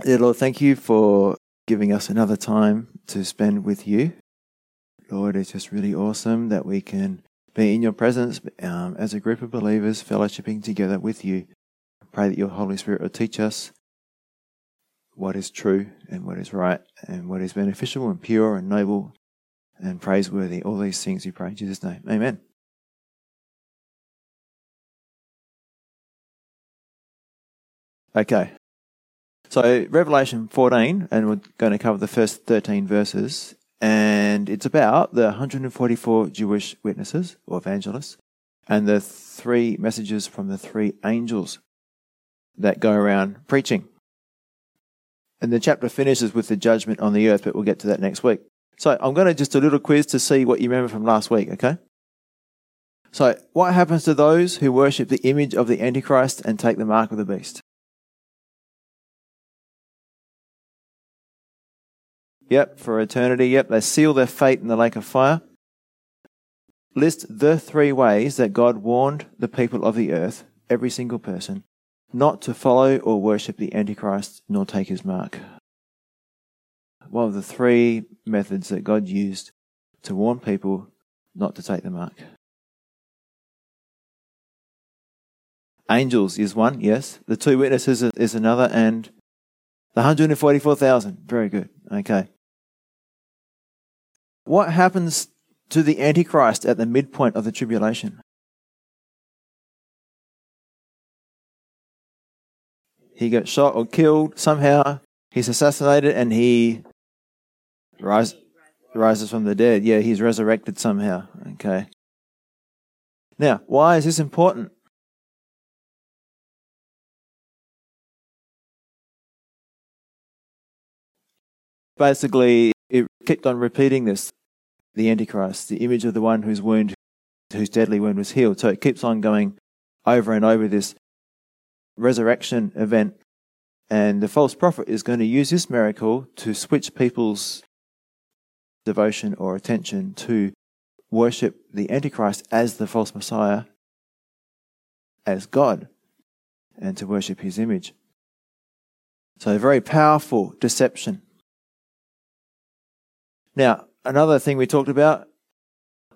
Dear Lord, thank you for giving us another time to spend with you. Lord, it's just really awesome that we can be in your presence um, as a group of believers, fellowshipping together with you. I pray that your Holy Spirit will teach us what is true and what is right and what is beneficial and pure and noble and praiseworthy. All these things we pray in Jesus' name. Amen. Okay. So, Revelation 14, and we're going to cover the first 13 verses, and it's about the 144 Jewish witnesses or evangelists and the three messages from the three angels that go around preaching. And the chapter finishes with the judgment on the earth, but we'll get to that next week. So I'm going to just a little quiz to see what you remember from last week, okay? So, what happens to those who worship the image of the Antichrist and take the mark of the beast? Yep, for eternity. Yep, they seal their fate in the lake of fire. List the three ways that God warned the people of the earth, every single person, not to follow or worship the Antichrist nor take his mark. One of the three methods that God used to warn people not to take the mark. Angels is one, yes. The two witnesses is another, and the 144,000. Very good. Okay. What happens to the Antichrist at the midpoint of the tribulation? He gets shot or killed somehow. He's assassinated and he rise, rises from the dead. Yeah, he's resurrected somehow. Okay. Now, why is this important? Basically, kept on repeating this the Antichrist, the image of the one whose wound, whose deadly wound was healed. So it keeps on going over and over this resurrection event. And the false prophet is going to use this miracle to switch people's devotion or attention to worship the Antichrist as the false Messiah, as God, and to worship his image. So, a very powerful deception. Now, another thing we talked about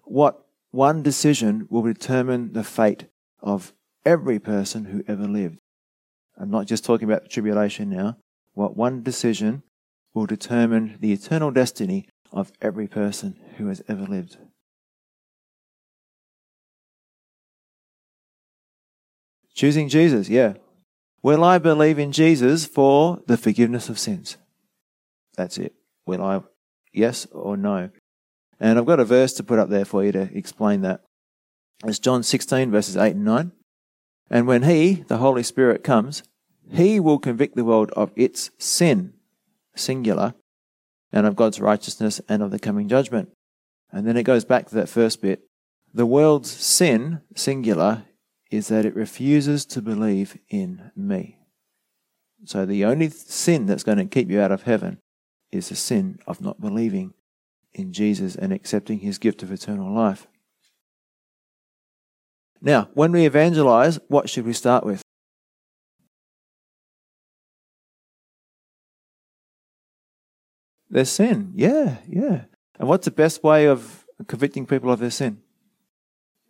what one decision will determine the fate of every person who ever lived. I'm not just talking about the tribulation now. What one decision will determine the eternal destiny of every person who has ever lived. Choosing Jesus, yeah. Will I believe in Jesus for the forgiveness of sins? That's it. Will I Yes or no? And I've got a verse to put up there for you to explain that. It's John 16, verses 8 and 9. And when He, the Holy Spirit, comes, He will convict the world of its sin, singular, and of God's righteousness and of the coming judgment. And then it goes back to that first bit. The world's sin, singular, is that it refuses to believe in me. So the only sin that's going to keep you out of heaven is the sin of not believing in Jesus and accepting his gift of eternal life. Now, when we evangelize, what should we start with? Their sin. Yeah, yeah. And what's the best way of convicting people of their sin?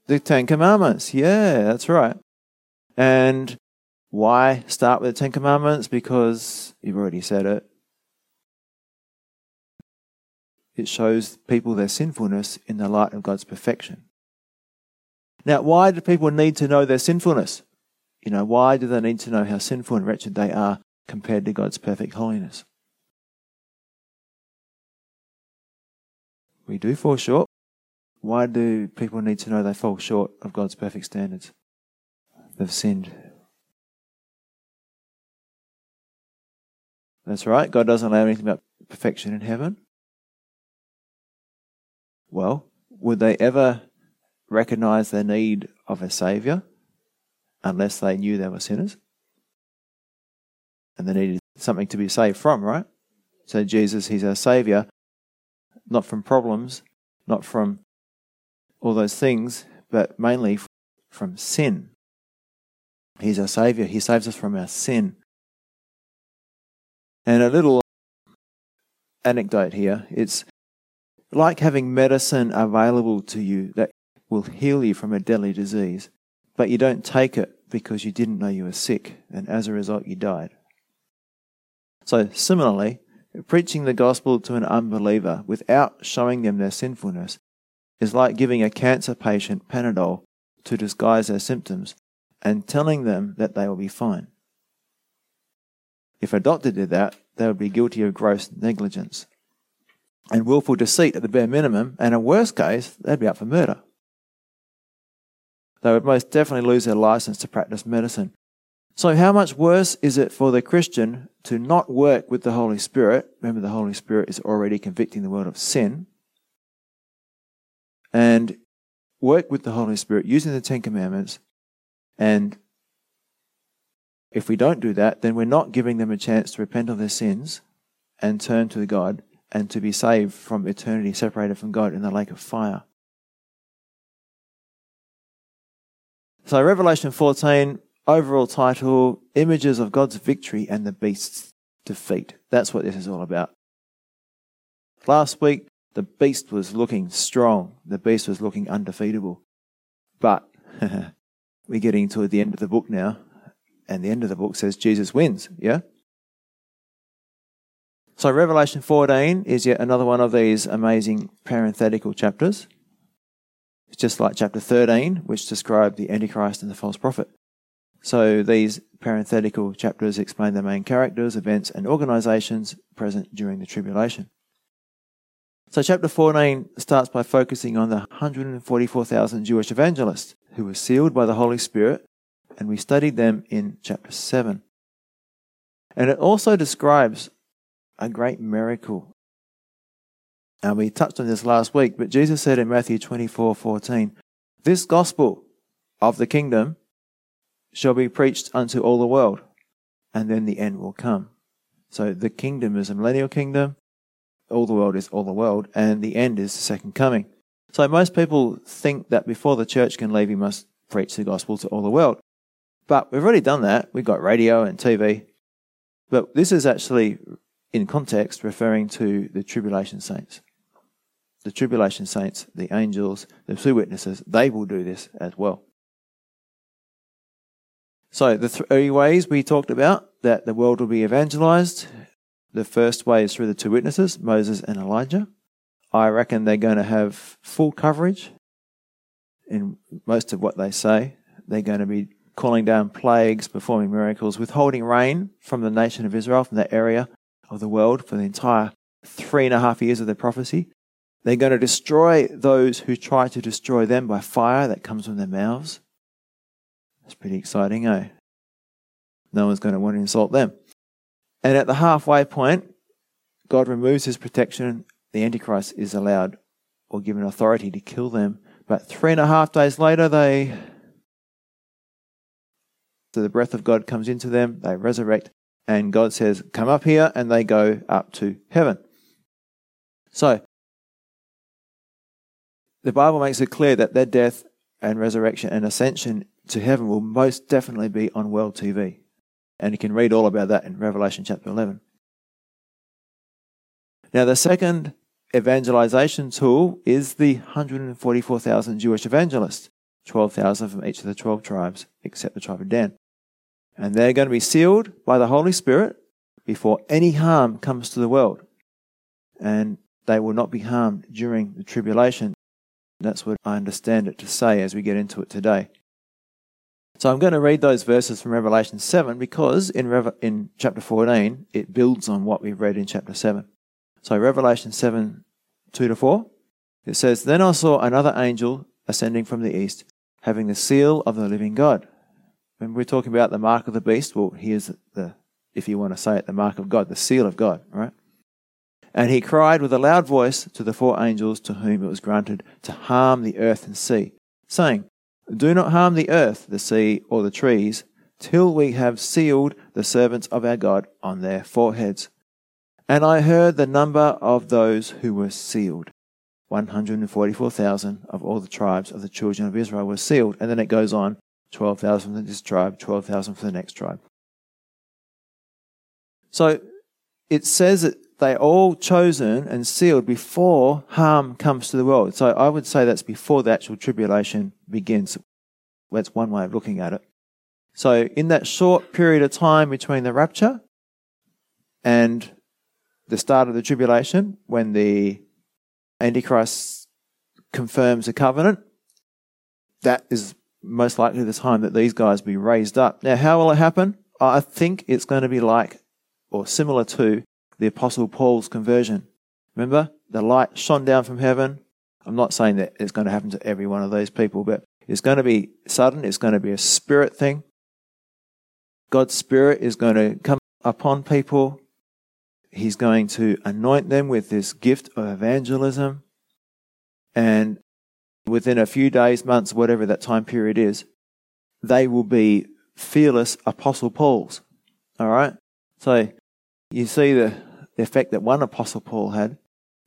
The Ten Commandments. Yeah, that's right. And why start with the Ten Commandments? Because you've already said it. It shows people their sinfulness in the light of God's perfection. Now, why do people need to know their sinfulness? You know, why do they need to know how sinful and wretched they are compared to God's perfect holiness? We do fall short. Why do people need to know they fall short of God's perfect standards? They've sinned. That's right. God doesn't allow anything about perfection in heaven. Well, would they ever recognize their need of a Savior unless they knew they were sinners? And they needed something to be saved from, right? So Jesus, He's our Savior, not from problems, not from all those things, but mainly from sin. He's our Savior. He saves us from our sin. And a little anecdote here it's like having medicine available to you that will heal you from a deadly disease, but you don't take it because you didn't know you were sick, and as a result, you died. So, similarly, preaching the gospel to an unbeliever without showing them their sinfulness is like giving a cancer patient Panadol to disguise their symptoms and telling them that they will be fine. If a doctor did that, they would be guilty of gross negligence and willful deceit at the bare minimum, and in worst case, they'd be up for murder. They would most definitely lose their license to practice medicine. So, how much worse is it for the Christian to not work with the Holy Spirit? Remember, the Holy Spirit is already convicting the world of sin and work with the Holy Spirit using the Ten Commandments. And if we don't do that, then we're not giving them a chance to repent of their sins and turn to God and to be saved from eternity separated from God in the lake of fire. So, Revelation 14, overall title Images of God's Victory and the Beast's Defeat. That's what this is all about. Last week, the beast was looking strong. The beast was looking undefeatable. But we're getting to the end of the book now, and the end of the book says Jesus wins, yeah? So, Revelation 14 is yet another one of these amazing parenthetical chapters. It's just like chapter 13, which described the Antichrist and the false prophet. So, these parenthetical chapters explain the main characters, events, and organizations present during the tribulation. So, chapter 14 starts by focusing on the 144,000 Jewish evangelists who were sealed by the Holy Spirit, and we studied them in chapter 7. And it also describes a great miracle. And we touched on this last week, but Jesus said in Matthew 24 14, This gospel of the kingdom shall be preached unto all the world, and then the end will come. So the kingdom is a millennial kingdom, all the world is all the world, and the end is the second coming. So most people think that before the church can leave, we must preach the gospel to all the world. But we've already done that. We've got radio and TV. But this is actually, in context, referring to the tribulation saints. The tribulation saints, the angels, the two witnesses, they will do this as well. So, the three ways we talked about that the world will be evangelized the first way is through the two witnesses, Moses and Elijah. I reckon they're going to have full coverage in most of what they say. They're going to be calling down plagues, performing miracles, withholding rain from the nation of Israel, from that area of the world for the entire three and a half years of their prophecy. They're going to destroy those who try to destroy them by fire that comes from their mouths. That's pretty exciting, eh? No one's going to want to insult them. And at the halfway point, God removes his protection. The Antichrist is allowed or given authority to kill them. But three and a half days later, they. So the breath of God comes into them, they resurrect, and God says, Come up here, and they go up to heaven. So, the Bible makes it clear that their death and resurrection and ascension to heaven will most definitely be on world TV. And you can read all about that in Revelation chapter 11. Now, the second evangelization tool is the 144,000 Jewish evangelists, 12,000 from each of the 12 tribes, except the tribe of Dan. And they're going to be sealed by the Holy Spirit before any harm comes to the world. And they will not be harmed during the tribulation. That's what I understand it to say as we get into it today. So I'm going to read those verses from Revelation 7 because in, Reve- in chapter 14 it builds on what we've read in chapter 7. So Revelation 7 2 to 4, it says, Then I saw another angel ascending from the east, having the seal of the living God. When we're talking about the mark of the beast, well, here's the, if you want to say it, the mark of God, the seal of God, right? And he cried with a loud voice to the four angels to whom it was granted to harm the earth and sea, saying, do not harm the earth, the sea, or the trees, till we have sealed the servants of our God on their foreheads. And I heard the number of those who were sealed. 144,000 of all the tribes of the children of Israel were sealed. And then it goes on 12,000 for this tribe, 12,000 for the next tribe. So it says that they all chosen and sealed before harm comes to the world. So I would say that's before the actual tribulation begins. That's one way of looking at it. So in that short period of time between the rapture and the start of the tribulation, when the Antichrist confirms the covenant, that is most likely the time that these guys be raised up. Now, how will it happen? I think it's going to be like or similar to the Apostle Paul's conversion. Remember, the light shone down from heaven. I'm not saying that it's going to happen to every one of those people, but it's going to be sudden. It's going to be a spirit thing. God's spirit is going to come upon people. He's going to anoint them with this gift of evangelism. And within a few days, months, whatever that time period is, they will be fearless apostle Pauls. All right? So you see the, the effect that one apostle Paul had.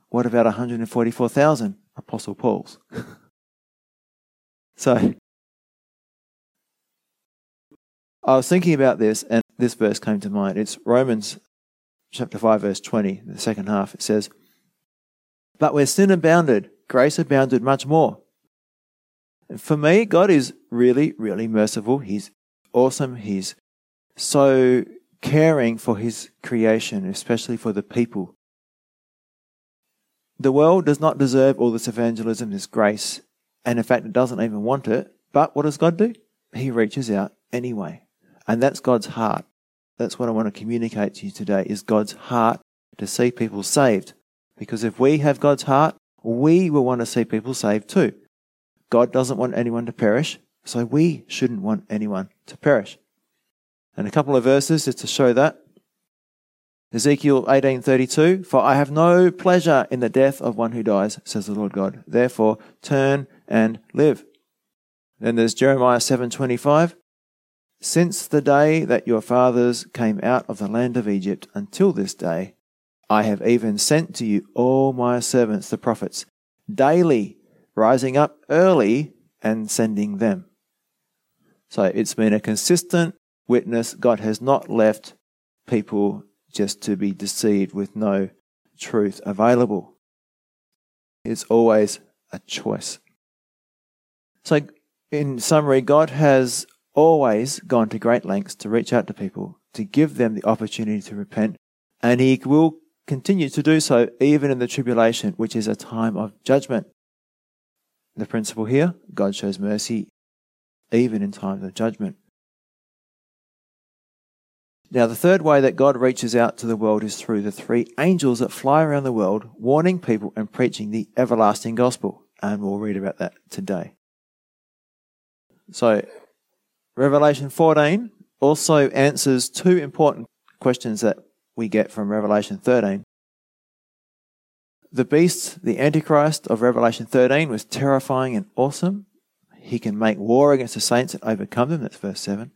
What about 144,000 apostle Pauls? so I was thinking about this and this verse came to mind. It's Romans chapter 5 verse 20, the second half. It says, But where sin abounded, grace abounded much more. For me, God is really, really merciful. He's awesome. He's so caring for his creation, especially for the people. The world does not deserve all this evangelism, this grace, and in fact, it doesn't even want it. But what does God do? He reaches out anyway. And that's God's heart. That's what I want to communicate to you today is God's heart to see people saved. Because if we have God's heart, we will want to see people saved too. God doesn't want anyone to perish, so we shouldn't want anyone to perish. And a couple of verses just to show that. Ezekiel 18:32 For I have no pleasure in the death of one who dies says the Lord God therefore turn and live. Then there's Jeremiah 7:25 Since the day that your fathers came out of the land of Egypt until this day I have even sent to you all my servants the prophets daily rising up early and sending them. So it's been a consistent witness. God has not left people just to be deceived with no truth available. It's always a choice. So, in summary, God has always gone to great lengths to reach out to people, to give them the opportunity to repent, and He will continue to do so even in the tribulation, which is a time of judgment. The principle here God shows mercy even in times of judgment. Now, the third way that God reaches out to the world is through the three angels that fly around the world, warning people and preaching the everlasting gospel. And we'll read about that today. So, Revelation 14 also answers two important questions that we get from Revelation 13. The beast, the Antichrist of Revelation 13, was terrifying and awesome. He can make war against the saints and overcome them. That's verse 7.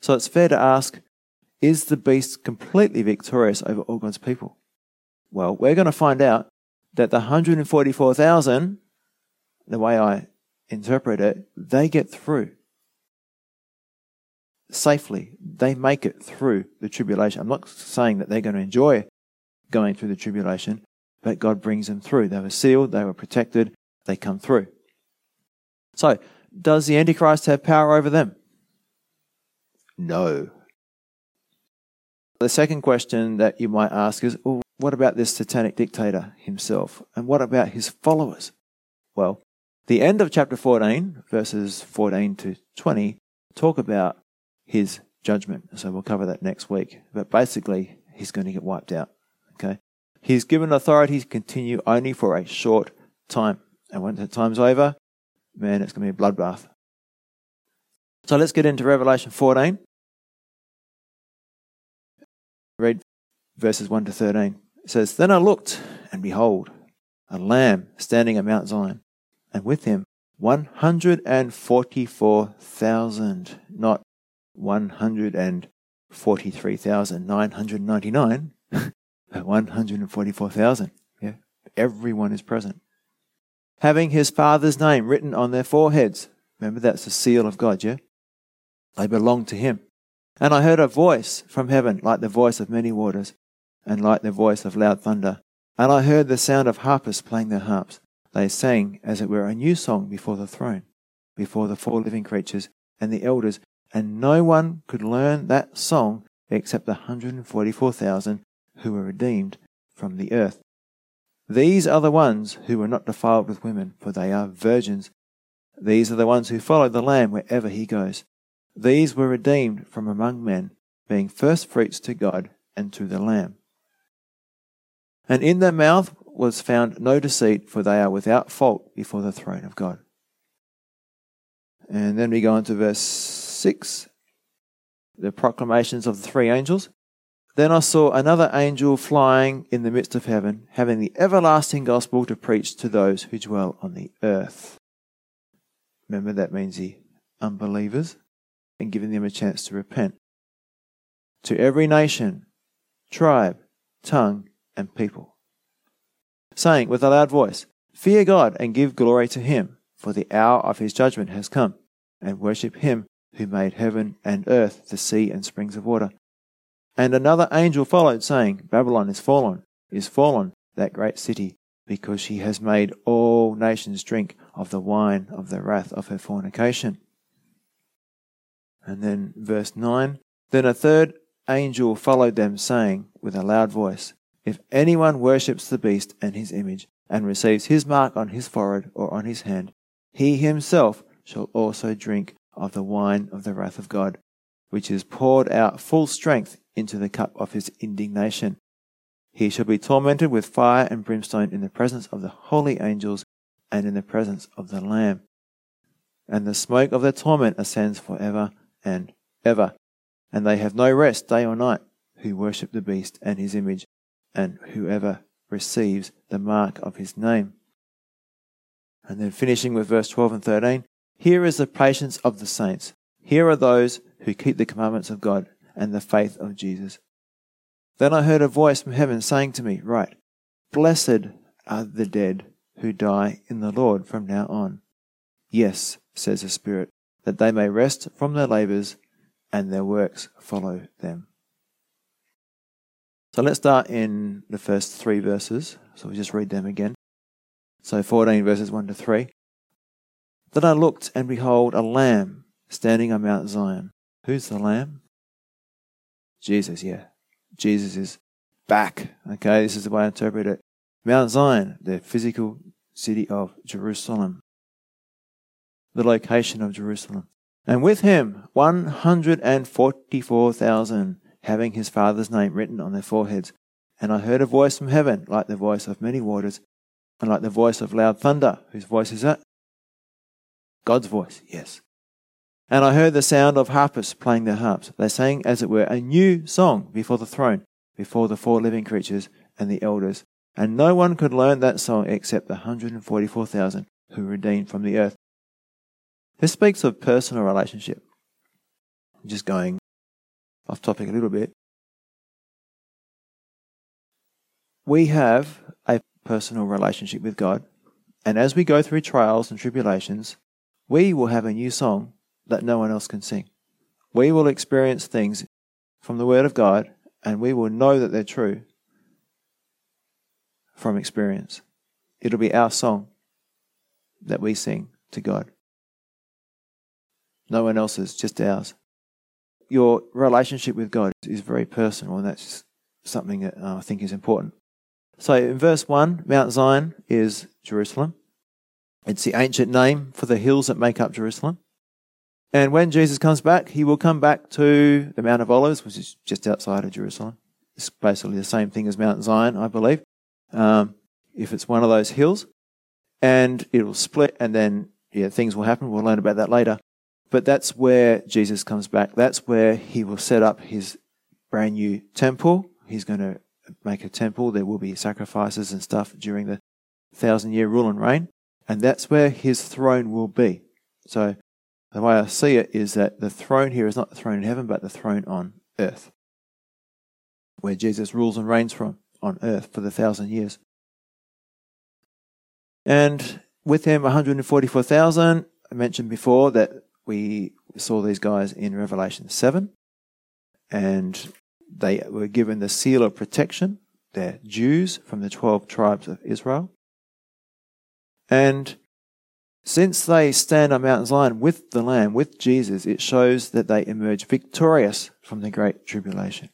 So it's fair to ask is the beast completely victorious over all God's people? Well, we're going to find out that the 144,000, the way I interpret it, they get through safely. They make it through the tribulation. I'm not saying that they're going to enjoy going through the tribulation, but God brings them through. They were sealed, they were protected, they come through. So, does the Antichrist have power over them? No. The second question that you might ask is well, what about this satanic dictator himself? And what about his followers? Well, the end of chapter 14, verses 14 to 20, talk about his judgment. So we'll cover that next week. But basically, he's going to get wiped out. He's given authority to continue only for a short time. And when the time's over, man, it's going to be a bloodbath. So let's get into Revelation 14. Read verses 1 to 13. It says, Then I looked, and behold, a lamb standing at Mount Zion, and with him 144,000, not 143,999, but 144,000. Yeah, everyone is present. Having his father's name written on their foreheads. Remember, that's the seal of God, yeah? They belong to him. And I heard a voice from heaven like the voice of many waters, and like the voice of loud thunder. And I heard the sound of harpists playing their harps. They sang, as it were, a new song before the throne, before the four living creatures and the elders, and no one could learn that song except the 144,000 who were redeemed from the earth. These are the ones who were not defiled with women, for they are virgins. These are the ones who follow the Lamb wherever he goes. These were redeemed from among men, being first fruits to God and to the Lamb. And in their mouth was found no deceit, for they are without fault before the throne of God. And then we go on to verse 6, the proclamations of the three angels. Then I saw another angel flying in the midst of heaven, having the everlasting gospel to preach to those who dwell on the earth. Remember, that means the unbelievers, and giving them a chance to repent. To every nation, tribe, tongue, and people. Saying with a loud voice, Fear God and give glory to Him, for the hour of His judgment has come, and worship Him who made heaven and earth, the sea, and springs of water. And another angel followed, saying, Babylon is fallen, is fallen, that great city, because she has made all nations drink of the wine of the wrath of her fornication. And then verse 9 Then a third angel followed them, saying with a loud voice, If anyone worships the beast and his image, and receives his mark on his forehead or on his hand, he himself shall also drink of the wine of the wrath of God, which is poured out full strength into the cup of his indignation. He shall be tormented with fire and brimstone in the presence of the holy angels and in the presence of the Lamb. And the smoke of their torment ascends for ever and ever. And they have no rest day or night who worship the beast and his image, and whoever receives the mark of his name. And then finishing with verse 12 and 13 Here is the patience of the saints. Here are those who keep the commandments of God and the faith of Jesus. Then I heard a voice from heaven saying to me, Write, Blessed are the dead who die in the Lord from now on. Yes, says the Spirit, that they may rest from their labors and their works follow them. So let's start in the first three verses. So we just read them again. So 14 verses 1 to 3. Then I looked, and behold, a lamb standing on Mount Zion. Who's the lamb? Jesus, yeah. Jesus is back. Okay, this is the way I interpret it. Mount Zion, the physical city of Jerusalem, the location of Jerusalem. And with him, 144,000, having his father's name written on their foreheads. And I heard a voice from heaven, like the voice of many waters, and like the voice of loud thunder. Whose voice is that? God's voice, yes. And I heard the sound of harpists playing their harps. They sang, as it were, a new song before the throne, before the four living creatures and the elders. And no one could learn that song except the 144,000 who were redeemed from the earth. This speaks of personal relationship. I'm just going off topic a little bit. We have a personal relationship with God, and as we go through trials and tribulations, we will have a new song that no one else can sing. We will experience things from the Word of God, and we will know that they're true from experience. It'll be our song that we sing to God. No one else's, just ours. Your relationship with God is very personal, and that's something that uh, I think is important. So, in verse 1, Mount Zion is Jerusalem. It's the ancient name for the hills that make up Jerusalem. And when Jesus comes back, he will come back to the Mount of Olives, which is just outside of Jerusalem. It's basically the same thing as Mount Zion, I believe, um, if it's one of those hills. And it'll split, and then yeah, things will happen. We'll learn about that later. But that's where Jesus comes back. That's where he will set up his brand new temple. He's going to make a temple. There will be sacrifices and stuff during the thousand year rule and reign. And that's where his throne will be. So the way I see it is that the throne here is not the throne in heaven, but the throne on earth, where Jesus rules and reigns from on earth for the thousand years. And with him, 144,000. I mentioned before that we saw these guys in Revelation 7, and they were given the seal of protection. They're Jews from the 12 tribes of Israel. And since they stand on Mount Zion with the Lamb, with Jesus, it shows that they emerge victorious from the great tribulation.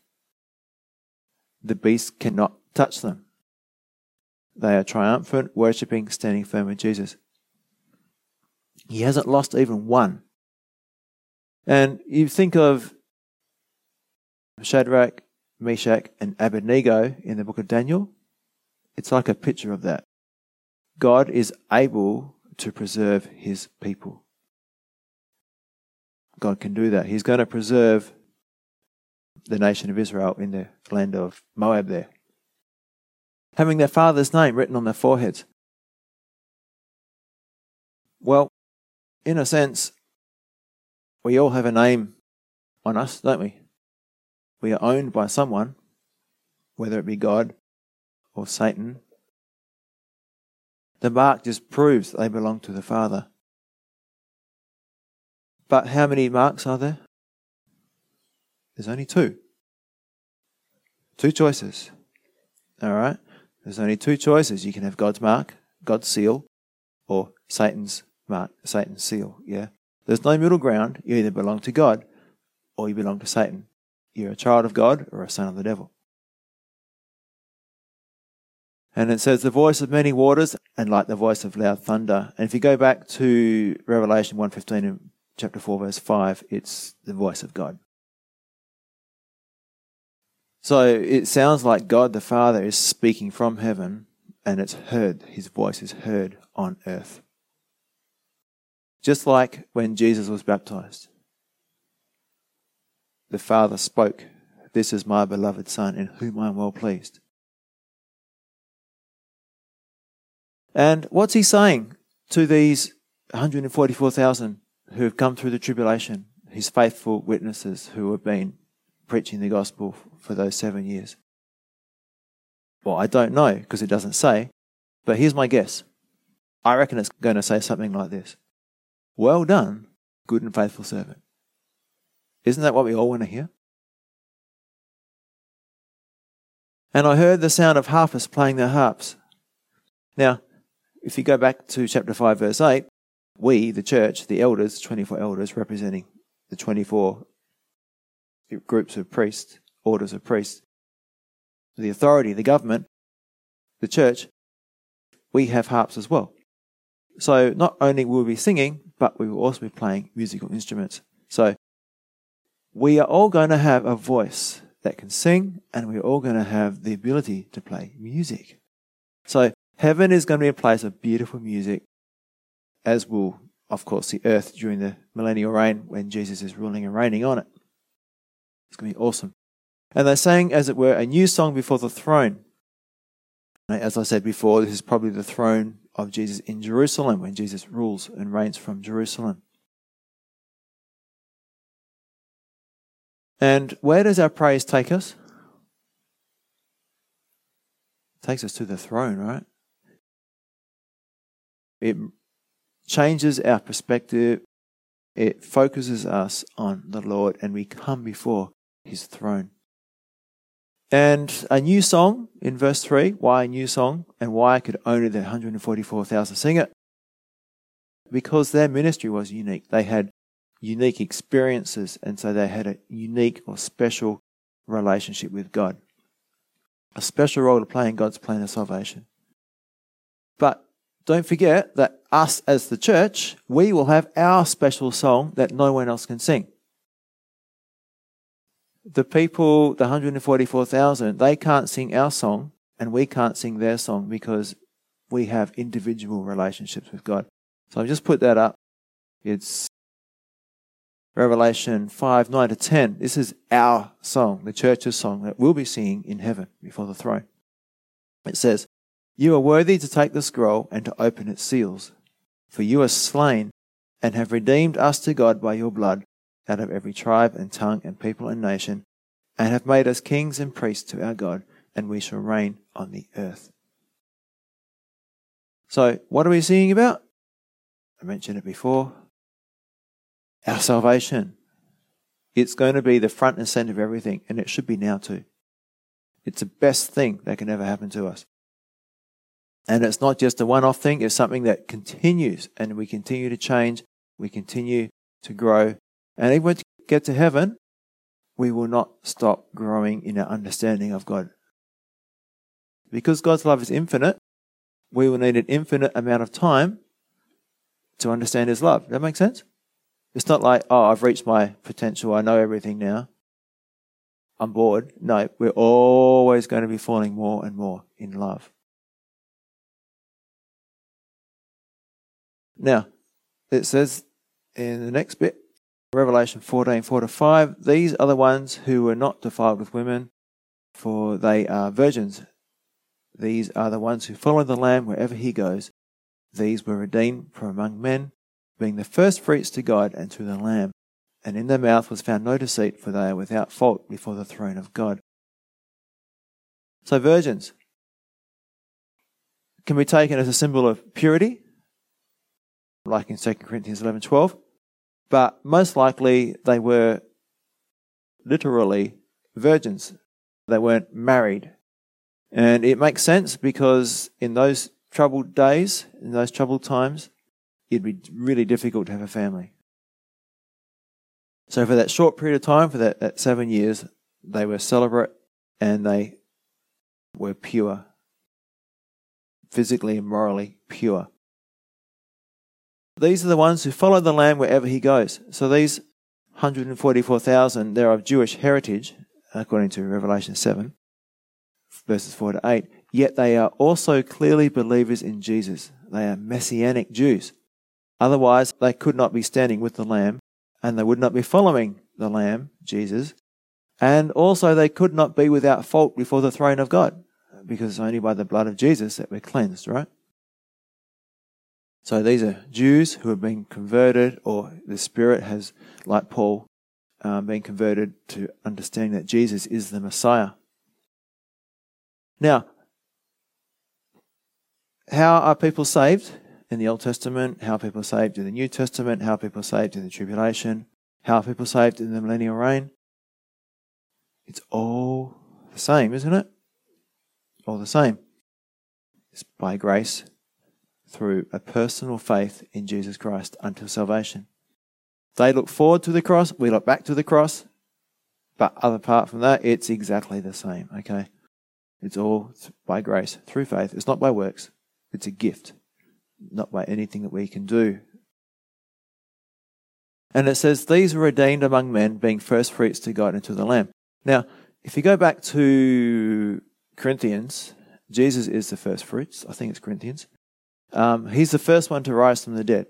The beast cannot touch them. They are triumphant, worshipping, standing firm with Jesus. He hasn't lost even one. And you think of Shadrach, Meshach, and Abednego in the book of Daniel. It's like a picture of that. God is able to preserve his people. God can do that. He's going to preserve the nation of Israel in the land of Moab there. Having their father's name written on their foreheads. Well, in a sense, we all have a name on us, don't we? We are owned by someone, whether it be God or Satan. The mark just proves they belong to the Father. But how many marks are there? There's only two. Two choices. All right? There's only two choices. You can have God's mark, God's seal, or Satan's mark, Satan's seal. Yeah? There's no middle ground. You either belong to God or you belong to Satan. You're a child of God or a son of the devil. And it says, the voice of many waters and like the voice of loud thunder. And if you go back to Revelation 1.15 and chapter 4 verse 5, it's the voice of God. So it sounds like God the Father is speaking from heaven and it's heard, his voice is heard on earth. Just like when Jesus was baptized. The Father spoke, This is my beloved Son, in whom I am well pleased. And what's he saying to these 144,000 who have come through the tribulation, his faithful witnesses who have been preaching the gospel for those seven years? Well, I don't know because it doesn't say, but here's my guess. I reckon it's going to say something like this well done, good and faithful servant. Isn't that what we all want to hear? And I heard the sound of harpists playing their harps. Now, if you go back to chapter 5, verse 8, we, the church, the elders, 24 elders representing the 24 groups of priests, orders of priests, the authority, the government, the church, we have harps as well. So not only will we be singing, but we will also be playing musical instruments. So we are all going to have a voice that can sing, and we're all going to have the ability to play music. So heaven is going to be a place of beautiful music, as will, of course, the earth during the millennial reign when Jesus is ruling and reigning on it. It's going to be awesome. And they sang, as it were, a new song before the throne. As I said before, this is probably the throne of Jesus in Jerusalem when Jesus rules and reigns from Jerusalem. And where does our praise take us? It takes us to the throne, right? It changes our perspective. It focuses us on the Lord, and we come before his throne. And a new song in verse 3. Why a new song? And why could only the 144,000 sing it? Because their ministry was unique. They had unique experiences, and so they had a unique or special relationship with God. A special role to play in God's plan of salvation. But don't forget that us as the church, we will have our special song that no one else can sing the people, the 144,000, they can't sing our song and we can't sing their song because we have individual relationships with God. So I've just put that up. It's Revelation 5 9 to 10. This is our song, the church's song that we'll be singing in heaven before the throne. It says, You are worthy to take the scroll and to open its seals, for you are slain and have redeemed us to God by your blood out of every tribe and tongue and people and nation, and have made us kings and priests to our God, and we shall reign on the earth. So, what are we singing about? I mentioned it before. Our salvation. It's going to be the front and center of everything, and it should be now too. It's the best thing that can ever happen to us. And it's not just a one off thing, it's something that continues and we continue to change, we continue to grow. And even when we get to heaven, we will not stop growing in our understanding of God. Because God's love is infinite, we will need an infinite amount of time to understand His love. That make sense? It's not like, oh, I've reached my potential, I know everything now. I'm bored. No, we're always going to be falling more and more in love. Now, it says in the next bit, Revelation 14, 4 to 5, these are the ones who were not defiled with women, for they are virgins. These are the ones who follow the Lamb wherever he goes. These were redeemed from among men, being the first fruits to God and to the Lamb. And in their mouth was found no deceit, for they are without fault before the throne of God. So, virgins can be taken as a symbol of purity, like in 2 Corinthians 11 12. But most likely they were literally virgins. They weren't married. And it makes sense because in those troubled days, in those troubled times, it'd be really difficult to have a family. So for that short period of time, for that, that seven years, they were celibate and they were pure, physically and morally pure. These are the ones who follow the Lamb wherever he goes. So these 144,000, they're of Jewish heritage, according to Revelation 7, verses 4 to 8. Yet they are also clearly believers in Jesus. They are messianic Jews. Otherwise, they could not be standing with the Lamb, and they would not be following the Lamb, Jesus. And also, they could not be without fault before the throne of God, because it's only by the blood of Jesus that we're cleansed, right? So these are Jews who have been converted, or the Spirit has, like Paul, um, been converted to understanding that Jesus is the Messiah. Now, how are people saved in the Old Testament? How are people saved in the New Testament? How are people saved in the tribulation? How are people saved in the millennial reign? It's all the same, isn't it? All the same. It's by grace through a personal faith in Jesus Christ until salvation. They look forward to the cross, we look back to the cross, but other apart from that, it's exactly the same, okay? It's all by grace, through faith. It's not by works, it's a gift, not by anything that we can do. And it says, These were redeemed among men, being first fruits to God and to the Lamb. Now, if you go back to Corinthians, Jesus is the first fruits. I think it's Corinthians. Um, he's the first one to rise from the dead.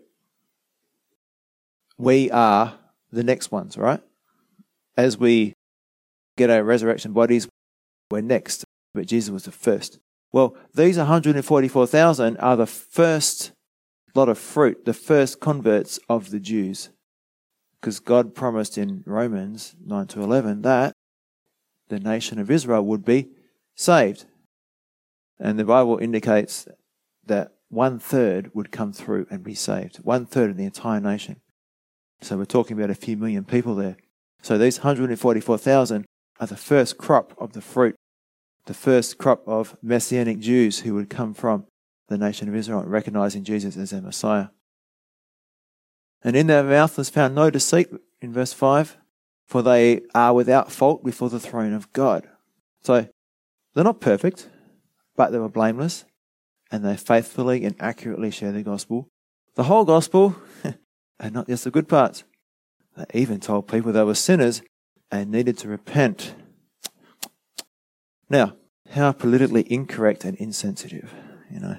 We are the next ones, right? As we get our resurrection bodies, we're next. But Jesus was the first. Well, these 144,000 are the first lot of fruit, the first converts of the Jews. Because God promised in Romans 9 to 11 that the nation of Israel would be saved. And the Bible indicates that one third would come through and be saved. One third of the entire nation. So we're talking about a few million people there. So these 144,000 are the first crop of the fruit, the first crop of Messianic Jews who would come from the nation of Israel, recognizing Jesus as their Messiah. And in their mouth was found no deceit, in verse 5, for they are without fault before the throne of God. So they're not perfect, but they were blameless and they faithfully and accurately share the gospel, the whole gospel, and not just the good parts. They even told people they were sinners and needed to repent. Now, how politically incorrect and insensitive, you know,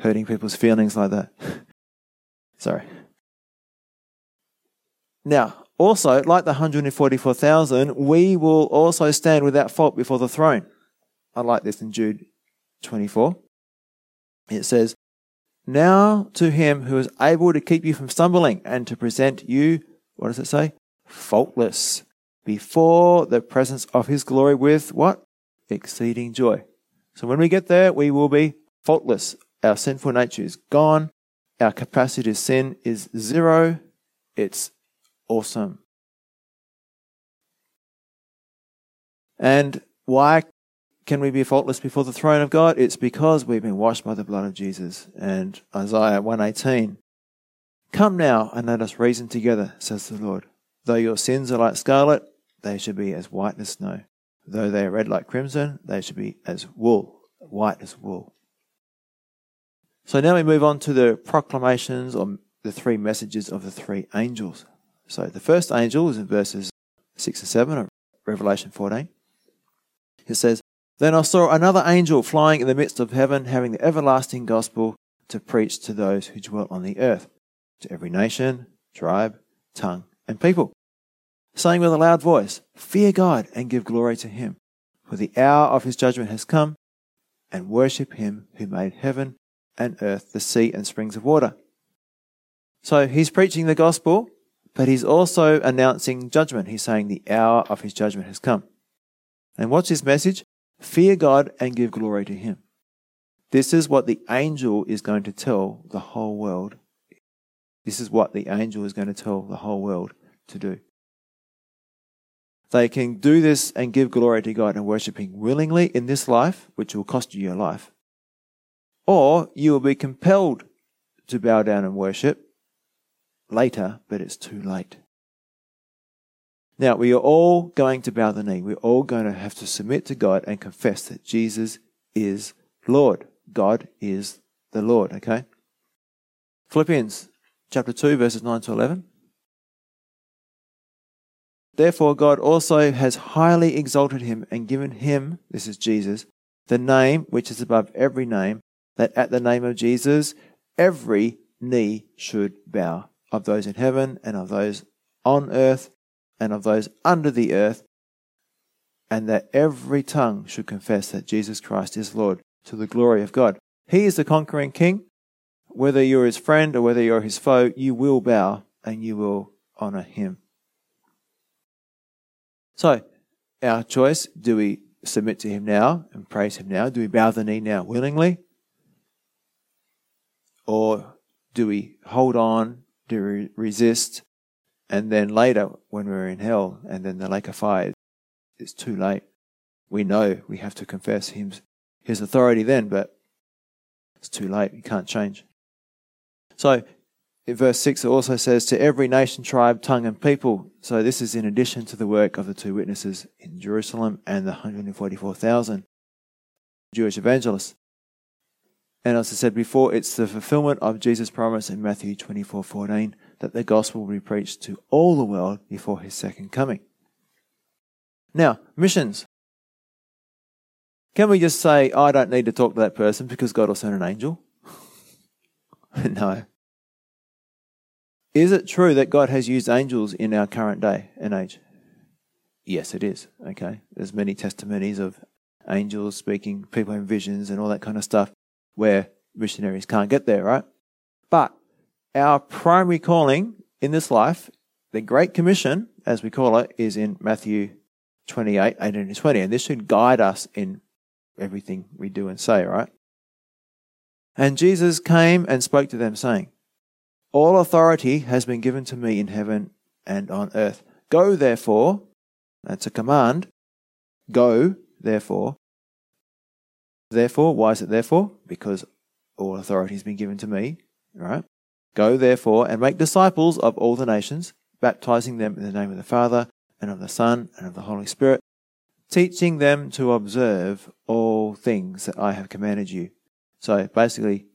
hurting people's feelings like that. Sorry. Now, also, like the 144,000, we will also stand without fault before the throne. I like this in Jude 24 it says, Now to him who is able to keep you from stumbling and to present you, what does it say? Faultless before the presence of his glory with what? Exceeding joy. So when we get there, we will be faultless. Our sinful nature is gone. Our capacity to sin is zero. It's awesome. And why can we be faultless before the throne of God? It's because we've been washed by the blood of Jesus. And Isaiah 118 Come now and let us reason together, says the Lord. Though your sins are like scarlet, they should be as white as snow. Though they are red like crimson, they should be as wool, white as wool. So now we move on to the proclamations or the three messages of the three angels. So the first angel is in verses 6 and 7 of Revelation 14. It says, Then I saw another angel flying in the midst of heaven, having the everlasting gospel to preach to those who dwell on the earth, to every nation, tribe, tongue, and people, saying with a loud voice, Fear God and give glory to him, for the hour of his judgment has come, and worship him who made heaven and earth, the sea and springs of water. So he's preaching the gospel, but he's also announcing judgment. He's saying the hour of his judgment has come. And what's his message? Fear God and give glory to him. This is what the angel is going to tell the whole world. This is what the angel is going to tell the whole world to do. They can do this and give glory to God and worship Him willingly in this life, which will cost you your life. Or you will be compelled to bow down and worship later, but it's too late. Now, we are all going to bow the knee. We're all going to have to submit to God and confess that Jesus is Lord. God is the Lord, okay? Philippians chapter 2, verses 9 to 11. Therefore, God also has highly exalted him and given him, this is Jesus, the name which is above every name, that at the name of Jesus every knee should bow, of those in heaven and of those on earth and of those under the earth, and that every tongue should confess that Jesus Christ is Lord to the glory of God. He is the conquering king. Whether you're his friend or whether you're his foe, you will bow and you will honor him. So, our choice do we submit to him now and praise him now? Do we bow the knee now willingly? Or do we hold on, do we resist, and then later when we're in hell and then the lake of fire, it's too late. We know we have to confess him, his authority then, but it's too late. We can't change. So in verse 6 it also says to every nation, tribe, tongue, and people. So this is in addition to the work of the two witnesses in Jerusalem and the 144,000 Jewish evangelists. And as I said before, it's the fulfillment of Jesus' promise in Matthew 24 14 that the gospel will be preached to all the world before his second coming. Now, missions. Can we just say, I don't need to talk to that person because God will send an angel? no. Is it true that God has used angels in our current day and age? Yes, it is. Okay. There's many testimonies of angels speaking, people in visions and all that kind of stuff where missionaries can't get there, right? But our primary calling in this life, the Great Commission, as we call it, is in Matthew 28, 18 and 20. And this should guide us in everything we do and say, right? And Jesus came and spoke to them, saying, All authority has been given to me in heaven and on earth. Go, therefore, that's a command. Go, therefore, Therefore, why is it therefore? Because all authority has been given to me, right? Go therefore and make disciples of all the nations, baptizing them in the name of the Father and of the Son and of the Holy Spirit, teaching them to observe all things that I have commanded you. So basically,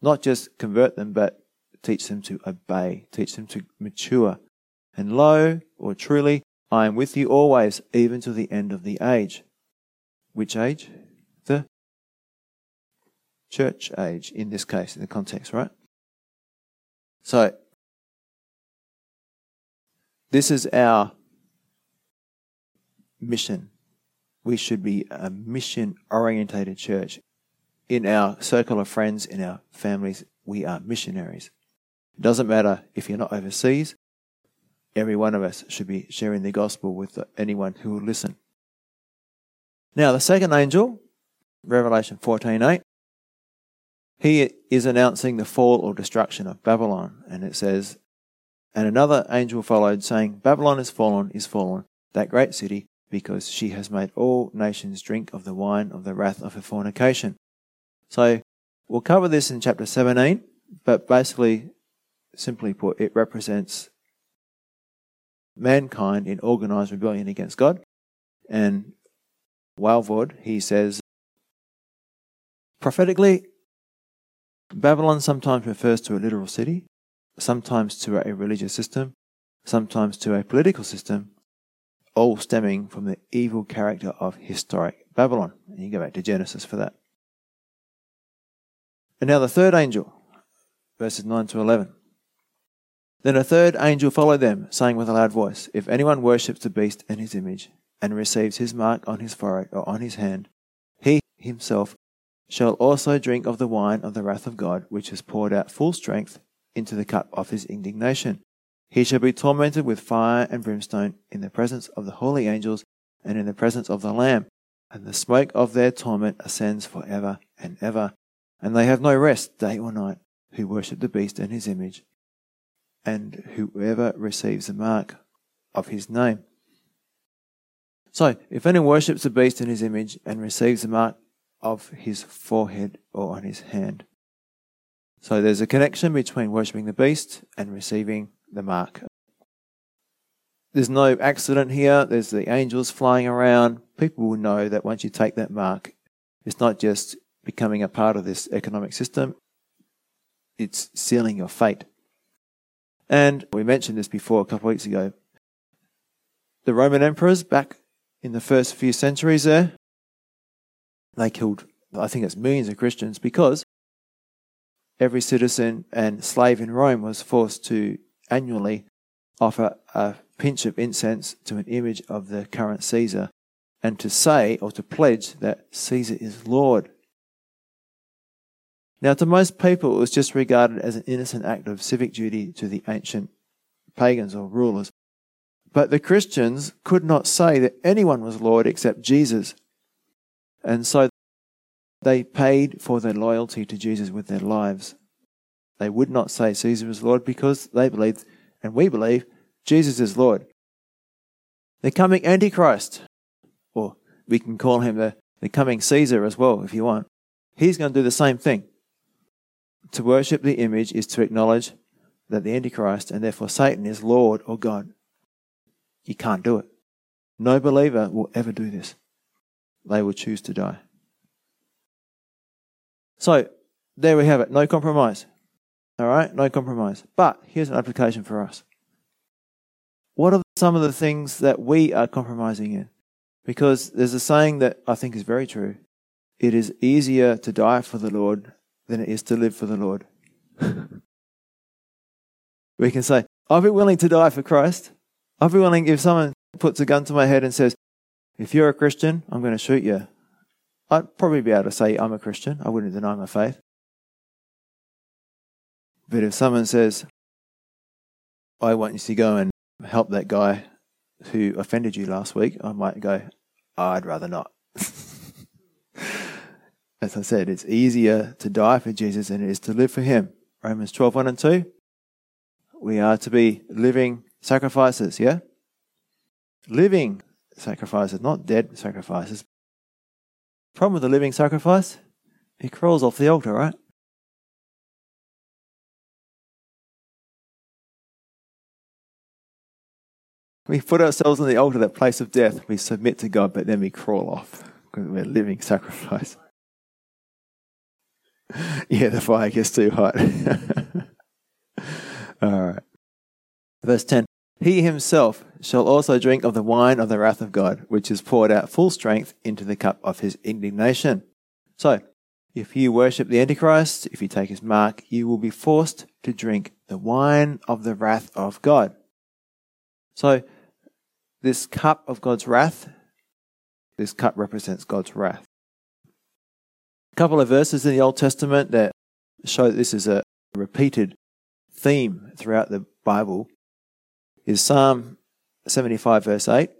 not just convert them, but teach them to obey, teach them to mature. And lo, or truly, I am with you always, even to the end of the age. Which age? The church age in this case, in the context, right? So, this is our mission. We should be a mission orientated church. In our circle of friends, in our families, we are missionaries. It doesn't matter if you're not overseas, every one of us should be sharing the gospel with anyone who will listen. Now, the second angel, Revelation 14:8, he is announcing the fall or destruction of Babylon. And it says, And another angel followed, saying, Babylon is fallen, is fallen, that great city, because she has made all nations drink of the wine of the wrath of her fornication. So we'll cover this in chapter 17, but basically, simply put, it represents mankind in organized rebellion against God. And Walvoord, he says, prophetically, Babylon sometimes refers to a literal city, sometimes to a religious system, sometimes to a political system, all stemming from the evil character of historic Babylon. And you go back to Genesis for that. And now the third angel, verses 9 to 11. Then a third angel followed them, saying with a loud voice, If anyone worships the beast and his image, and receives his mark on his forehead or on his hand, he himself shall also drink of the wine of the wrath of God, which is poured out full strength into the cup of his indignation. He shall be tormented with fire and brimstone in the presence of the holy angels and in the presence of the Lamb, and the smoke of their torment ascends for ever and ever. And they have no rest day or night who worship the beast and his image, and whoever receives the mark of his name. So, if anyone worships the beast in his image and receives the mark of his forehead or on his hand. So there's a connection between worshipping the beast and receiving the mark. There's no accident here. There's the angels flying around. People will know that once you take that mark, it's not just becoming a part of this economic system, it's sealing your fate. And we mentioned this before a couple of weeks ago. The Roman emperors back in the first few centuries there, they killed, I think it's millions of Christians because every citizen and slave in Rome was forced to annually offer a pinch of incense to an image of the current Caesar and to say or to pledge that Caesar is Lord. Now, to most people, it was just regarded as an innocent act of civic duty to the ancient pagans or rulers. But the Christians could not say that anyone was Lord except Jesus. And so they paid for their loyalty to Jesus with their lives. They would not say Caesar is Lord because they believed, and we believe, Jesus is Lord. The coming Antichrist, or we can call him the, the coming Caesar as well if you want, he's going to do the same thing. To worship the image is to acknowledge that the Antichrist and therefore Satan is Lord or God. You can't do it. No believer will ever do this. They will choose to die. So, there we have it. No compromise. All right? No compromise. But here's an application for us. What are some of the things that we are compromising in? Because there's a saying that I think is very true. It is easier to die for the Lord than it is to live for the Lord. we can say, I'll be willing to die for Christ. I'll be willing, if someone puts a gun to my head and says, if you're a Christian, I'm going to shoot you. I'd probably be able to say I'm a Christian. I wouldn't deny my faith. But if someone says, I want you to go and help that guy who offended you last week, I might go, I'd rather not. As I said, it's easier to die for Jesus than it is to live for him. Romans 12, 1 and 2. We are to be living sacrifices, yeah? Living sacrifices, not dead sacrifices. Problem with the living sacrifice? It crawls off the altar, right? We put ourselves on the altar, that place of death. We submit to God, but then we crawl off because we're living sacrifice. yeah, the fire gets too hot. All right. Verse 10 He himself shall also drink of the wine of the wrath of God, which is poured out full strength into the cup of his indignation. So, if you worship the Antichrist, if you take his mark, you will be forced to drink the wine of the wrath of God. So, this cup of God's wrath, this cup represents God's wrath. A couple of verses in the Old Testament that show that this is a repeated theme throughout the Bible is Psalm 75, verse 8.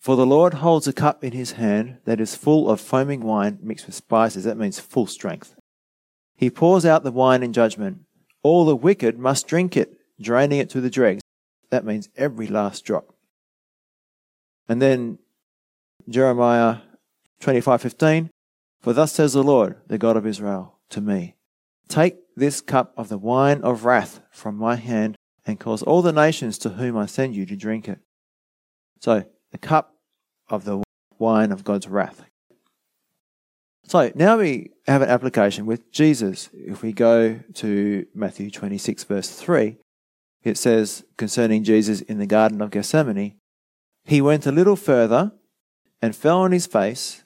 For the Lord holds a cup in his hand that is full of foaming wine mixed with spices. That means full strength. He pours out the wine in judgment. All the wicked must drink it, draining it to the dregs. That means every last drop. And then Jeremiah 25:15, "For thus says the Lord, the God of Israel, to me, Take this cup of the wine of wrath from my hand and cause all the nations to whom I send you to drink it." So, the cup of the wine of God's wrath. So, now we have an application with Jesus. If we go to Matthew 26 verse 3, it says concerning Jesus in the Garden of Gethsemane, he went a little further and fell on his face.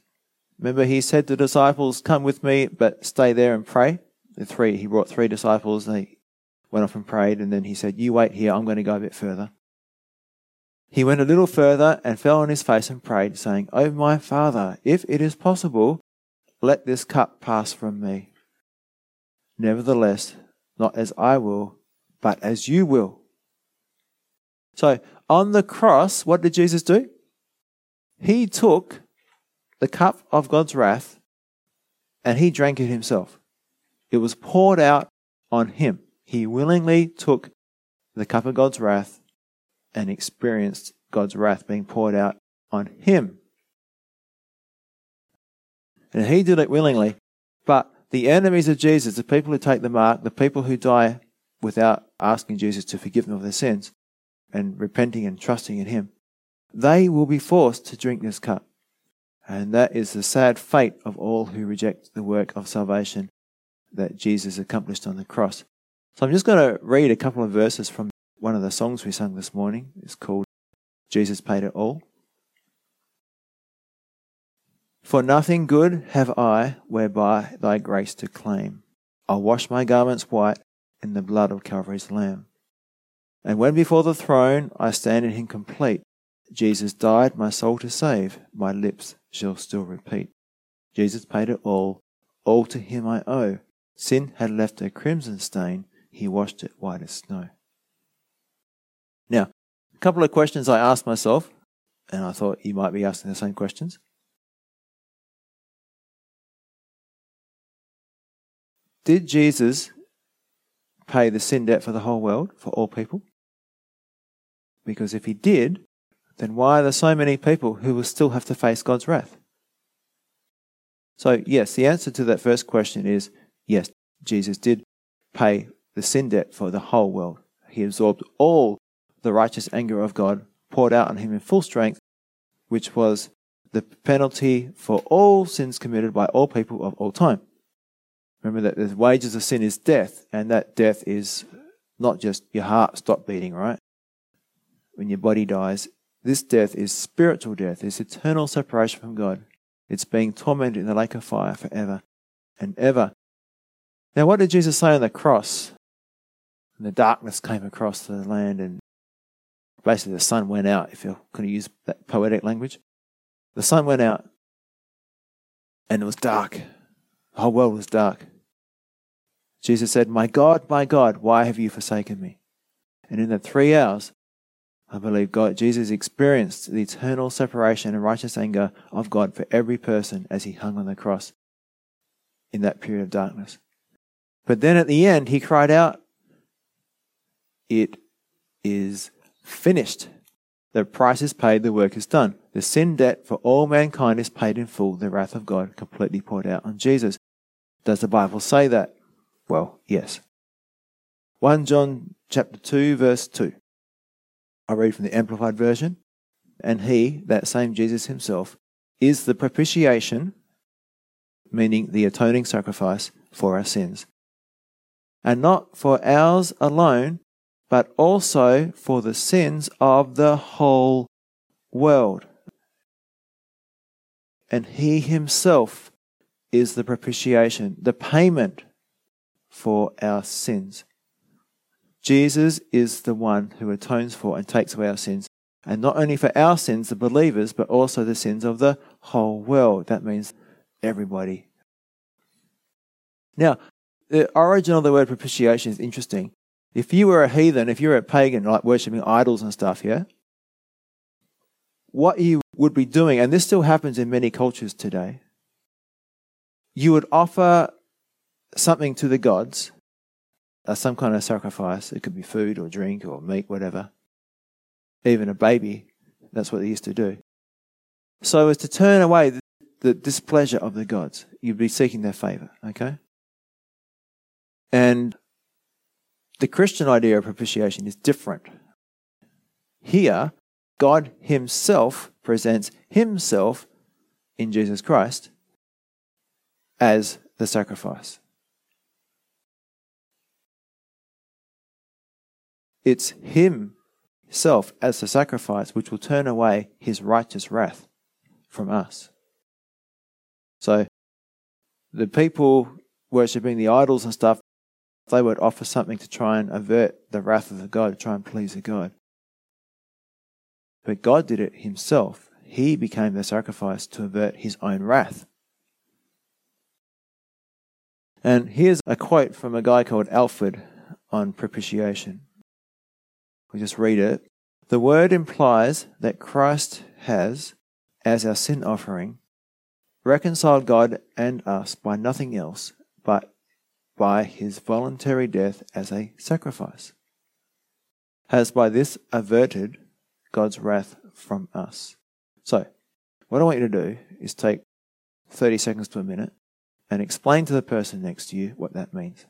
Remember, he said to the disciples, Come with me, but stay there and pray. The three, he brought three disciples, they went off and prayed, and then he said, You wait here, I'm going to go a bit further. He went a little further and fell on his face and prayed, saying, O my Father, if it is possible, let this cup pass from me. Nevertheless, not as I will, but as you will. So on the cross, what did Jesus do? He took the cup of God's wrath and he drank it himself. It was poured out on him. He willingly took the cup of God's wrath and experienced God's wrath being poured out on him. And he did it willingly. But the enemies of Jesus, the people who take the mark, the people who die without asking Jesus to forgive them of their sins and repenting and trusting in Him, they will be forced to drink this cup. And that is the sad fate of all who reject the work of salvation that Jesus accomplished on the cross. So I'm just going to read a couple of verses from one of the songs we sung this morning. It's called Jesus Paid It All. For nothing good have I whereby thy grace to claim. I'll wash my garments white in the blood of Calvary's Lamb. And when before the throne I stand in him complete, Jesus died my soul to save, my lips shall still repeat. Jesus paid it all, all to him I owe. Sin had left a crimson stain, he washed it white as snow. Now, a couple of questions I asked myself, and I thought you might be asking the same questions. Did Jesus pay the sin debt for the whole world, for all people? Because if he did, then why are there so many people who will still have to face God's wrath? So, yes, the answer to that first question is yes, Jesus did pay the sin debt for the whole world. He absorbed all the righteous anger of God poured out on him in full strength, which was the penalty for all sins committed by all people of all time. Remember that the wages of sin is death, and that death is not just your heart stop beating, right? When your body dies, this death is spiritual death. It's eternal separation from God. It's being tormented in the lake of fire forever and ever. Now, what did Jesus say on the cross? And the darkness came across the land, and basically the sun went out, if going to use that poetic language. The sun went out, and it was dark. The whole world was dark. Jesus said, My God, my God, why have you forsaken me? And in the three hours, I believe God, Jesus experienced the eternal separation and righteous anger of God for every person as he hung on the cross in that period of darkness. But then at the end, he cried out, It is finished. The price is paid, the work is done. The sin debt for all mankind is paid in full, the wrath of God completely poured out on Jesus. Does the Bible say that? Well, yes. 1 John chapter 2 verse 2. I read from the amplified version. And he, that same Jesus himself, is the propitiation, meaning the atoning sacrifice for our sins. And not for ours alone, but also for the sins of the whole world. And he himself is the propitiation, the payment for our sins. Jesus is the one who atones for and takes away our sins. And not only for our sins, the believers, but also the sins of the whole world. That means everybody. Now, the origin of the word propitiation is interesting. If you were a heathen, if you were a pagan, like worshipping idols and stuff, yeah, what you would be doing, and this still happens in many cultures today, you would offer something to the gods, uh, some kind of sacrifice. It could be food or drink or meat, whatever. Even a baby, that's what they used to do. so as to turn away the, the displeasure of the gods. You'd be seeking their favor, okay? And the Christian idea of propitiation is different. Here, God Himself presents Himself in Jesus Christ as the sacrifice. It's Himself as the sacrifice which will turn away His righteous wrath from us. So, the people worshipping the idols and stuff, they would offer something to try and avert the wrath of the God, to try and please the God. But God did it Himself. He became the sacrifice to avert His own wrath. And here's a quote from a guy called Alford on propitiation. We just read it. The word implies that Christ has, as our sin offering, reconciled God and us by nothing else but by his voluntary death as a sacrifice, has by this averted God's wrath from us. So, what I want you to do is take 30 seconds to a minute and explain to the person next to you what that means.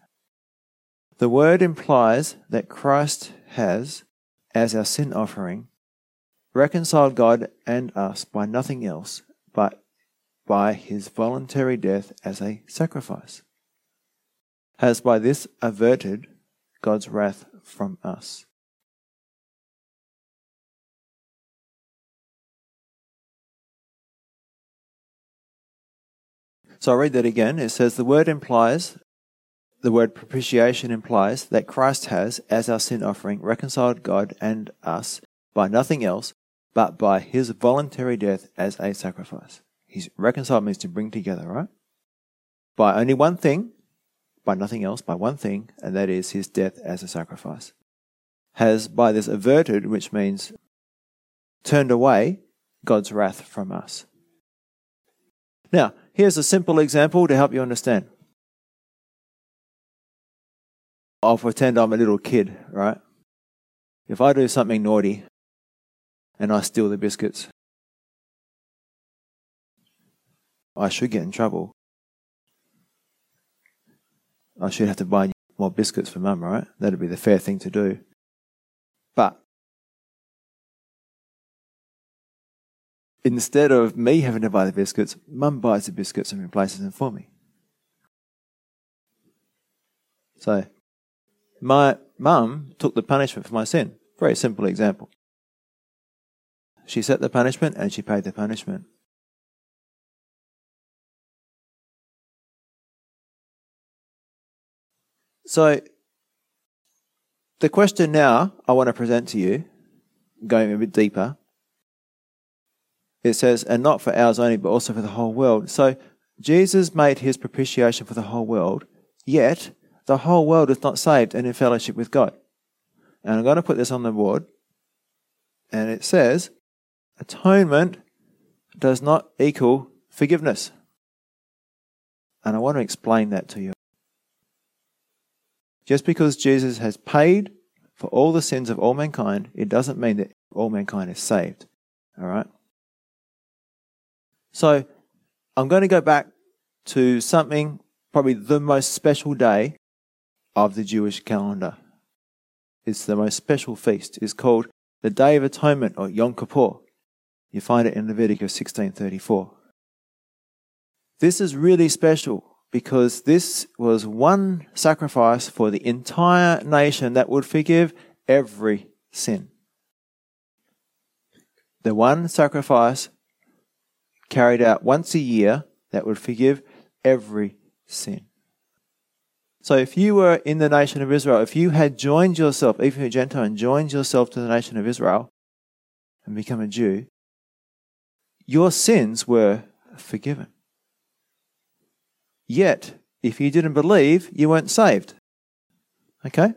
The word implies that Christ has, as our sin offering, reconciled God and us by nothing else but by his voluntary death as a sacrifice, has by this averted God's wrath from us. So I'll read that again. It says the word implies, the word propitiation implies that Christ has, as our sin offering, reconciled God and us by nothing else but by his voluntary death as a sacrifice. He's reconciled means to bring together, right? By only one thing, by nothing else, by one thing, and that is his death as a sacrifice. Has by this averted, which means turned away God's wrath from us. Now, here's a simple example to help you understand. I'll pretend I'm a little kid, right? If I do something naughty and I steal the biscuits, I should get in trouble. I should have to buy more biscuits for mum, right? That'd be the fair thing to do. But instead of me having to buy the biscuits, mum buys the biscuits and replaces them for me. So, my mum took the punishment for my sin. Very simple example. She set the punishment and she paid the punishment. So, the question now I want to present to you, going a bit deeper, it says, and not for ours only, but also for the whole world. So Jesus made his propitiation for the whole world, yet the whole world is not saved and in fellowship with God. And I'm going to put this on the board. And it says, atonement does not equal forgiveness. And I want to explain that to you. Just because Jesus has paid for all the sins of all mankind, it doesn't mean that all mankind is saved. All right? So I'm going to go back to something, probably the most special day of the Jewish calendar. It's the most special feast. It's called the Day of Atonement or Yom Kippur. You find it in Leviticus 16:34. This is really special because this was one sacrifice for the entire nation that would forgive every sin. The one sacrifice carried out once a year that would forgive every sin. So if you were in the nation of Israel, if you had joined yourself, even a Gentile, and joined yourself to the nation of Israel and become a Jew, your sins were forgiven. Yet, if you didn't believe, you weren't saved. Okay?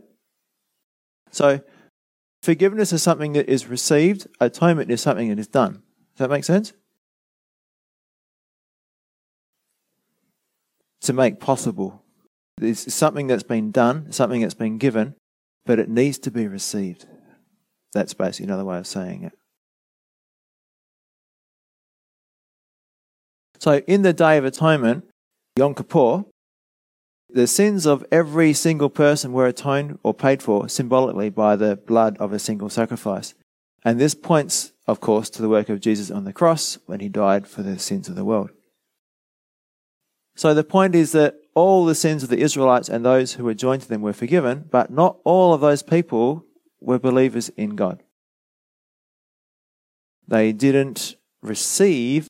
So, forgiveness is something that is received, atonement is something that is done. Does that make sense? to make possible. It's something that's been done, something that's been given, but it needs to be received. That's basically another way of saying it. So, in the Day of Atonement, Yom Kippur, the sins of every single person were atoned or paid for symbolically by the blood of a single sacrifice. And this points, of course, to the work of Jesus on the cross when he died for the sins of the world. So the point is that all the sins of the Israelites and those who were joined to them were forgiven, but not all of those people were believers in God. They didn't receive,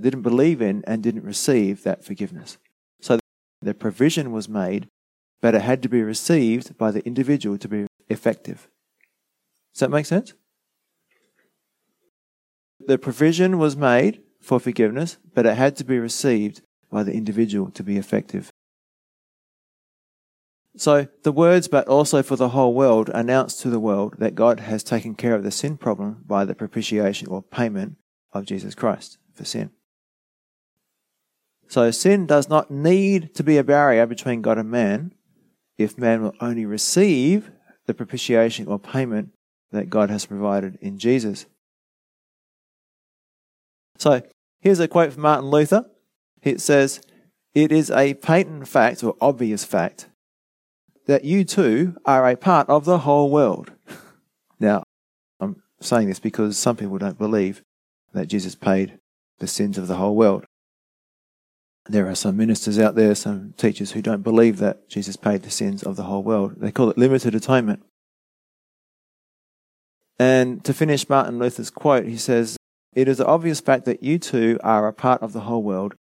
didn't believe in, and didn't receive that forgiveness. So the provision was made, but it had to be received by the individual to be effective. Does that make sense? The provision was made for forgiveness, but it had to be received by the individual to be effective. So the words, but also for the whole world, announce to the world that God has taken care of the sin problem by the propitiation or payment of Jesus Christ for sin. So sin does not need to be a barrier between God and man if man will only receive the propitiation or payment that God has provided in Jesus. So here's a quote from Martin Luther. It says, It is a patent fact or obvious fact that you too are a part of the whole world. Now, I'm saying this because some people don't believe that Jesus paid the sins of the whole world. There are some ministers out there, some teachers who don't believe that Jesus paid the sins of the whole world. They call it limited atonement. And to finish Martin Luther's quote, he says, It is an obvious fact that you too are a part of the whole world,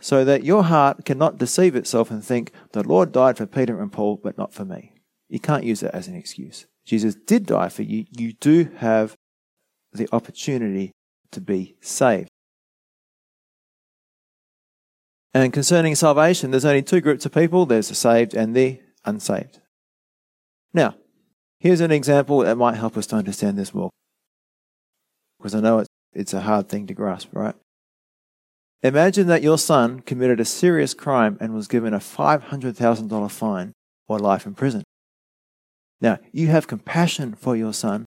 so that your heart cannot deceive itself and think, The Lord died for Peter and Paul, but not for me. You can't use it as an excuse. Jesus did die for you. You do have the opportunity to be saved. And concerning salvation, there's only two groups of people there's the saved and the unsaved. Now, here's an example that might help us to understand this more. Because I know it's, it's a hard thing to grasp, right? Imagine that your son committed a serious crime and was given a $500,000 fine or life in prison. Now, you have compassion for your son,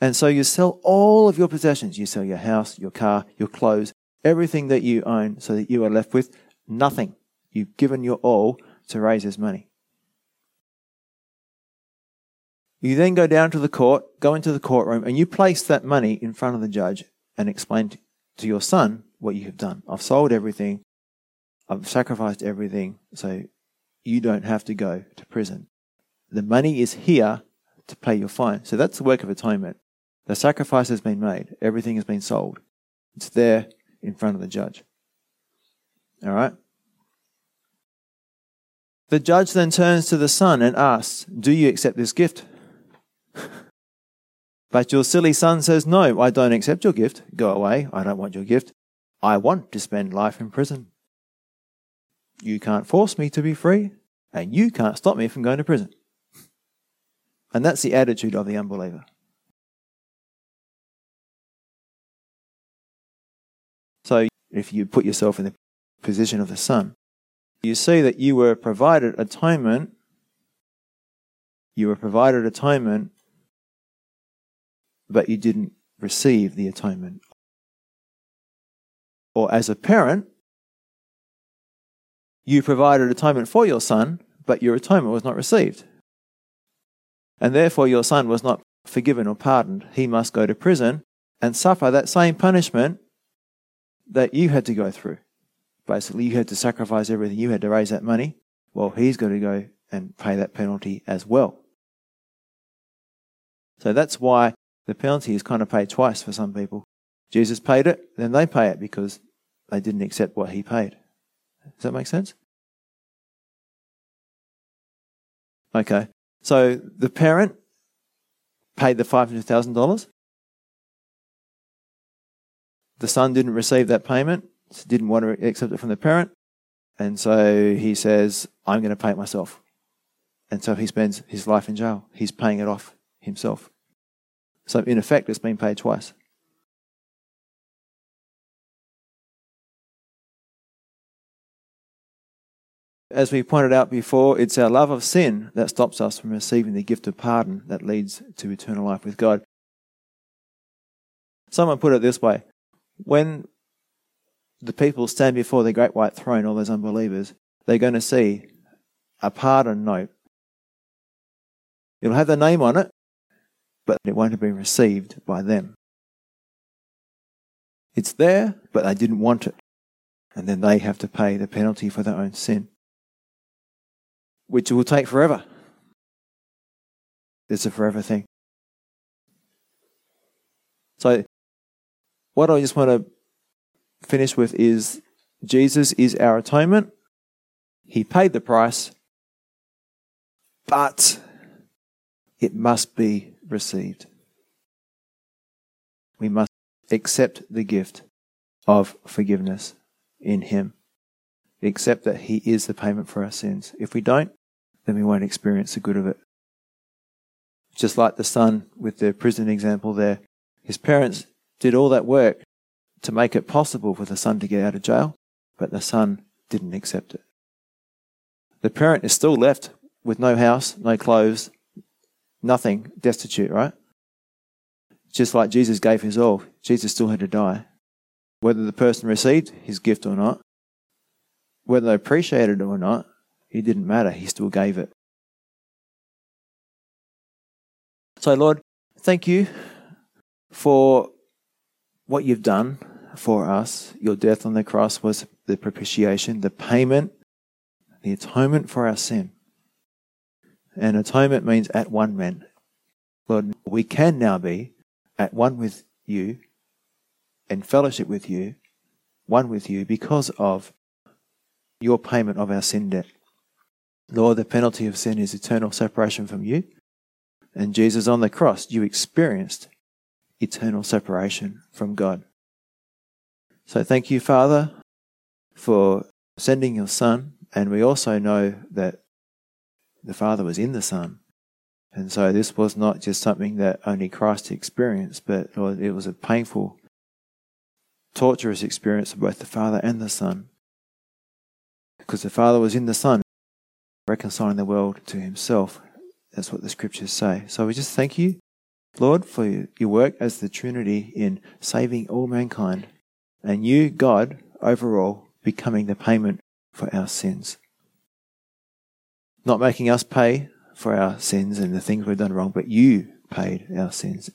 and so you sell all of your possessions. You sell your house, your car, your clothes, everything that you own, so that you are left with Nothing. You've given your all to raise his money. You then go down to the court, go into the courtroom, and you place that money in front of the judge and explain to your son what you have done. I've sold everything. I've sacrificed everything, so you don't have to go to prison. The money is here to pay your fine. So that's the work of atonement. The sacrifice has been made. Everything has been sold. It's there in front of the judge. All right? The judge then turns to the son and asks, Do you accept this gift? but your silly son says, No, I don't accept your gift. Go away. I don't want your gift. I want to spend life in prison. You can't force me to be free, and you can't stop me from going to prison. And that's the attitude of the unbeliever. So if you put yourself in the position of the Son. You see that you were provided atonement. You were provided atonement, but you didn't receive the atonement. Or as a parent, you provided atonement for your son, but your atonement was not received. And therefore, your son was not forgiven or pardoned. He must go to prison and suffer that same punishment that you had to go through basically you had to sacrifice everything, you had to raise that money. Well, he's got to go and pay that penalty as well. So that's why the penalty is kind of paid twice for some people. Jesus paid it, then they pay it because they didn't accept what he paid. Does that make sense? Okay. So the parent paid the $500,000. The son didn't receive that payment didn't want to accept it from the parent. And so he says, I'm going to pay it myself. And so he spends his life in jail. He's paying it off himself. So in effect, it's been paid twice. As we pointed out before, it's our love of sin that stops us from receiving the gift of pardon that leads to eternal life with God. Someone put it this way when the people stand before the great white throne, all those unbelievers, they're going to see a pardon note. It'll have their name on it, but it won't have been received by them. It's there, but they didn't want it. And then they have to pay the penalty for their own sin, which will take forever. It's a forever thing. So, what I just want to finish with is Jesus is our atonement. He paid the price, but it must be received. We must accept the gift of forgiveness in Him. Accept that He is the payment for our sins. If we don't, then we won't experience the good of it. Just like the son with the prison example there, his parents did all that work to make it possible for the son to get out of jail, but the son didn't accept it. The parent is still left with no house, no clothes, nothing, destitute, right? Just like Jesus gave his all, Jesus still had to die. Whether the person received his gift or not, whether they appreciated it or not, it didn't matter. He still gave it. So, Lord, thank you for what you've done for us. Your death on the cross was the propitiation, the payment, the atonement for our sin. And atonement means at one man. Lord, we can now be at one with you and fellowship with you, one with you because of your payment of our sin debt. Lord, the penalty of sin is eternal separation from you. And Jesus on the cross, you experienced eternal separation from God. So thank you, Father, for sending your Son. And we also know that the Father was in the Son. And so this was not just something that only Christ experienced, but it was a painful, torturous experience of both the Father and the Son. Because the Father was in the Son, reconciling the world to Himself. That's what the scriptures say. So we just thank you, Lord, for your work as the Trinity in saving all mankind, and you, God, overall, becoming the payment for our sins. Not making us pay for our sins and the things we've done wrong, but you paid our sins.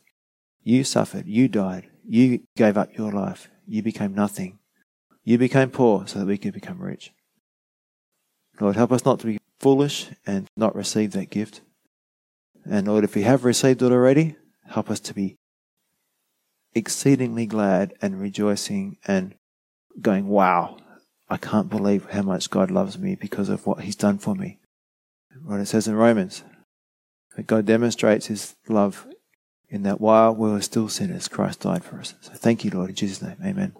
You suffered. You died. You gave up your life. You became nothing. You became poor so that we could become rich. Lord, help us not to be foolish and not receive that gift. And Lord, if we have received it already, help us to be exceedingly glad and rejoicing and going, wow, I can't believe how much God loves me because of what He's done for me. What it says in Romans, that God demonstrates His love in that while we were still sinners, Christ died for us. So thank you, Lord, in Jesus' name. Amen.